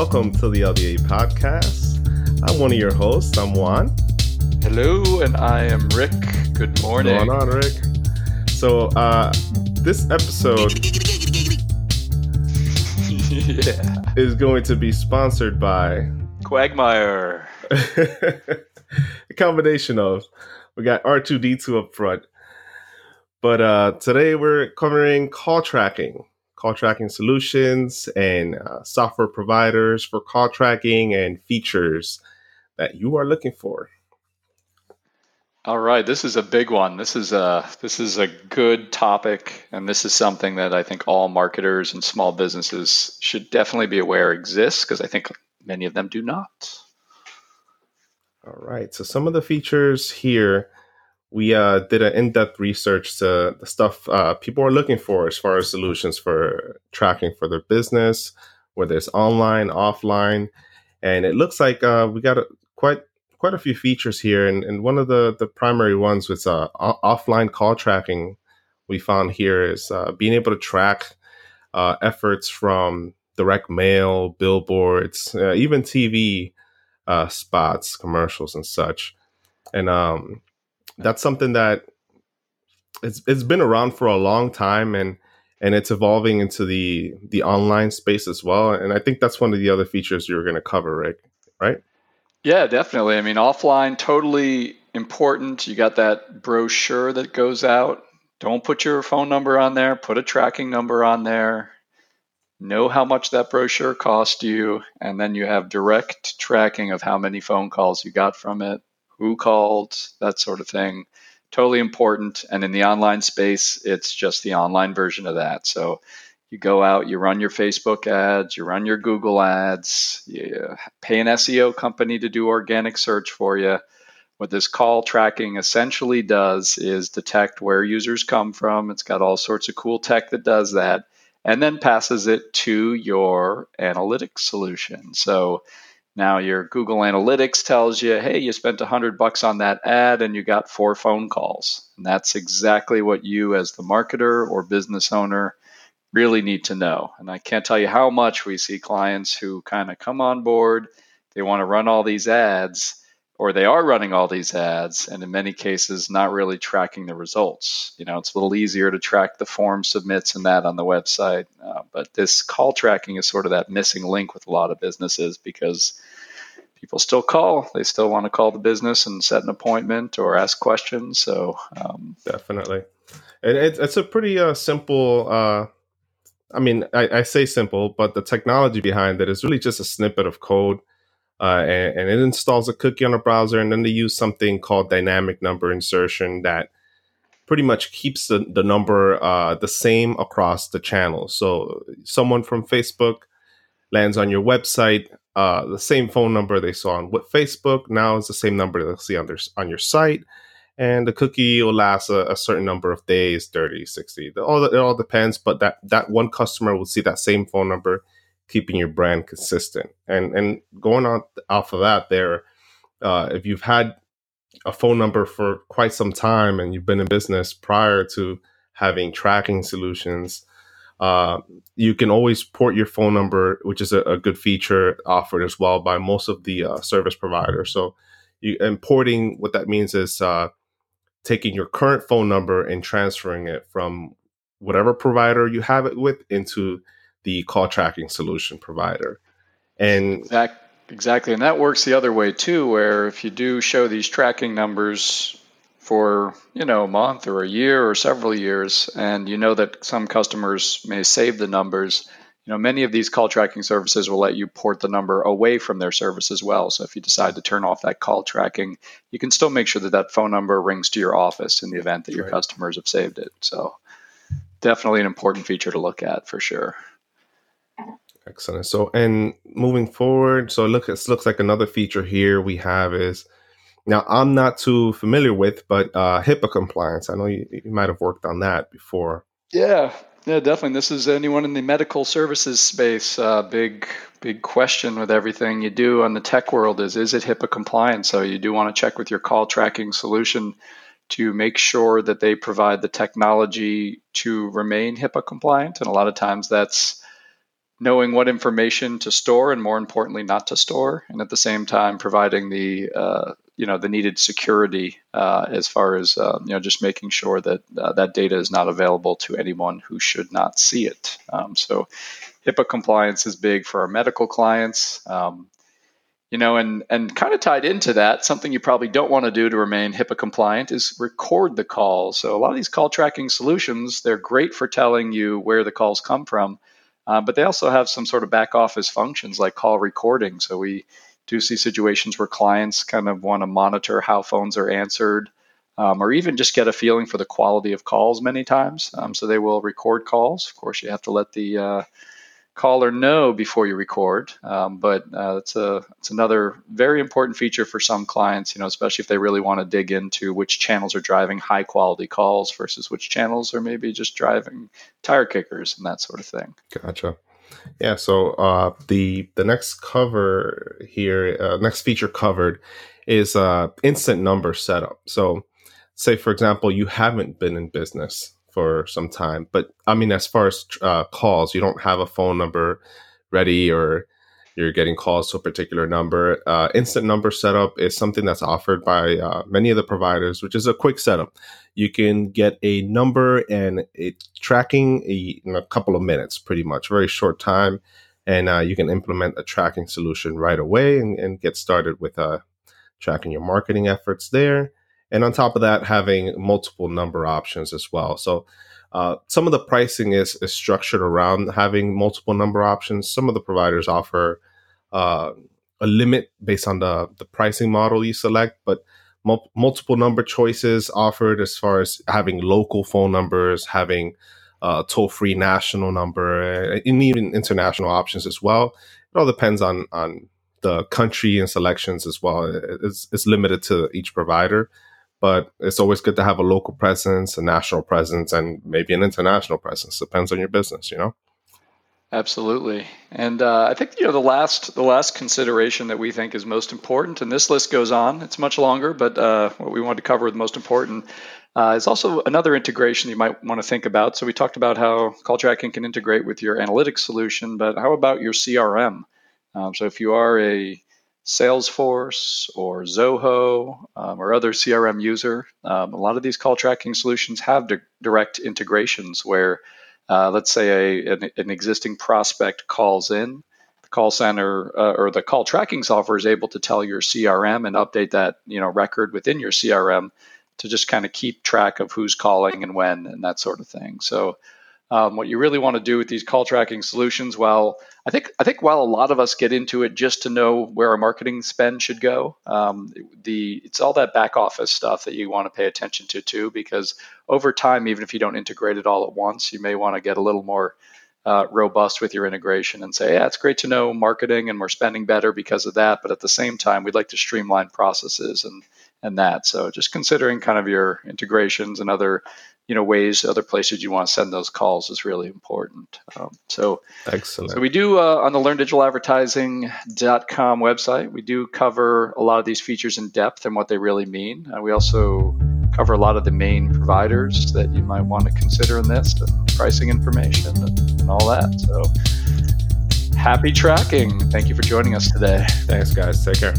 welcome to the LDA podcast. I'm one of your hosts. I'm Juan. Hello, and I am Rick. Good morning. What's going on, Rick? So, uh, this episode yeah. is going to be sponsored by Quagmire. a combination of we got R2D2 up front, but uh, today we're covering call tracking, call tracking solutions, and uh, software providers for call tracking and features that you are looking for. All right, this is a big one. This is a this is a good topic, and this is something that I think all marketers and small businesses should definitely be aware exists because I think many of them do not. All right. So some of the features here, we uh, did an in-depth research to the stuff uh, people are looking for as far as solutions for tracking for their business, whether it's online, offline, and it looks like uh, we got a, quite quite a few features here. And, and one of the the primary ones was uh, offline call tracking. We found here is uh, being able to track uh, efforts from direct mail, billboards, even TV spots, commercials, and such. And um, that's something that it's it's been around for a long time, and and it's evolving into the the online space as well. And I think that's one of the other features you're going to cover, Rick. Right? Yeah, definitely. I mean, offline, totally important. You got that brochure that goes out. Don't put your phone number on there. Put a tracking number on there know how much that brochure cost you, and then you have direct tracking of how many phone calls you got from it, who called, that sort of thing. Totally important. And in the online space, it's just the online version of that. So you go out, you run your Facebook ads, you run your Google ads, you pay an SEO company to do organic search for you. What this call tracking essentially does is detect where users come from. It's got all sorts of cool tech that does that and then passes it to your analytics solution. So now your Google Analytics tells you, hey, you spent 100 bucks on that ad and you got four phone calls. And that's exactly what you, as the marketer or business owner, really need to know. And I can't tell you how much we see clients who kind of come on board, they want to run all these ads, or they are running all these ads and in many cases not really tracking the results you know it's a little easier to track the form submits and that on the website but this call tracking is sort of that missing link with a lot of businesses because people still call they still want to call the business and set an appointment or ask questions so um, definitely. And it, it's a pretty uh, simple uh, i mean I, I say simple but the technology behind it is really just a snippet of code uh, and, and, it installs a cookie on a browser, and then they use something called dynamic number insertion that pretty much keeps the, the number uh, the same across the channel. So someone from Facebook lands on your website, uh, the same phone number they saw on Facebook now is the same number they'll see on their on your site, and the cookie will last a, a certain number of days 30 60 all it all depends but that that one customer will see that same phone number keeping your brand consistent. And and going on off of that, there, uh, if you've had a phone number for quite some time and you've been in business prior to having tracking solutions, uh, you can always port your phone number, which is a, a good feature offered as well by most of the uh, service providers. So, you, importing what that means is uh, taking your current phone number and transferring it from whatever provider you have it with into the call tracking solution provider. And exactly, and that works the other way too, where if you do show these tracking numbers for you know a month or a year or several years, and you know that some customers may save the numbers. You know, many of these call tracking services will let you port the number away from their service as well. So if you decide to turn off that call tracking, you can still make sure that that phone number rings to your office in the event that your right. customers have saved it. So definitely an important feature to look at for sure. Excellent. So, and moving forward, so look, it looks like another feature here we have is now I'm not too familiar with, but uh, HIPAA compliance. I know you, you might have worked on that before. Yeah, yeah, definitely. This is anyone in the medical services space. Uh, big, big question with everything you do on the tech world is: is it HIPAA compliant? So you do want to check with your call tracking solution to make sure that they provide the technology to remain HIPAA compliant. And a lot of times that's knowing what information to store and more importantly not to store and at the same time providing the uh, you know the needed security uh, as far as uh, you know just making sure that uh, that data is not available to anyone who should not see it. Um, so HIPAA compliance is big for our medical clients. Um, you know and and kind of tied into that something you probably don't want to do to remain HIPAA compliant is record the call so a lot of these call tracking solutions they're great for telling you where the calls come from uh, but they also have some sort of back office functions like call recording. So we do see situations where clients kind of want to monitor how phones are answered um, or even just get a feeling for the quality of calls many times. Um, so they will record calls. Of course, you have to let the uh, caller know before you record. Um, but uh, it's a it's another very important feature for some clients, you know, especially if they really want to dig into which channels are driving high quality calls versus which channels are maybe just driving tire kickers and that sort of thing. Gotcha. Yeah. So uh, the the next cover here, uh, next feature covered is uh, instant number setup. So, say for example, you haven't been in business for some time. But I mean, as far as uh, calls, you don't have a phone number ready or you're getting calls to a particular number. Uh, instant number setup is something that's offered by uh, many of the providers, which is a quick setup. You can get a number and it tracking a, in a couple of minutes, pretty much, very short time. And uh, you can implement a tracking solution right away and, and get started with uh, tracking your marketing efforts there. And on top of that, having multiple number options as well. So uh, some of the pricing is, is structured around having multiple number options. Some of the providers offer uh, a limit based on the, the pricing model you select, but mul- multiple number choices offered as far as having local phone numbers, having uh, toll free national number, and even international options as well. It all depends on, on the country and selections as well. It's, it's limited to each provider but it's always good to have a local presence, a national presence, and maybe an international presence. Depends on your business, you know. Absolutely, and uh, I think you know the last the last consideration that we think is most important, and this list goes on. It's much longer, but uh, what we wanted to cover the most important uh, is also another integration you might want to think about. So we talked about how call tracking can integrate with your analytics solution, but how about your CRM? Um, so if you are a Salesforce or Zoho um, or other CRM user. Um, a lot of these call tracking solutions have di- direct integrations where, uh, let's say, a, an, an, existing prospect calls in, the call center uh, or the call tracking software is able to tell your CRM and update that you know record within your CRM to just kind of keep track of who's calling and when and that sort of thing. So um, what you really want to do with these call tracking solutions, well, I think I think while a lot of us get into it just to know where our marketing spend should go, um, the it's all that back office stuff that you want to pay attention to too, because over time, even if you don't integrate it all at once, you may want to get a little more uh, robust with your integration and say, yeah, it's great to know marketing and we're spending better because of that, but at the same time, we'd like to streamline processes and and that. So just considering kind of your integrations and other you know ways other places you want to send those calls is really important. Um, so excellent. so we do uh, on the learndigitaladvertising.com website we do cover a lot of these features in depth and what they really mean. Uh, we also cover a lot of the main providers that you might want to consider in this pricing information and, and all that. So happy tracking. Thank you for joining us today. Thanks guys. Take care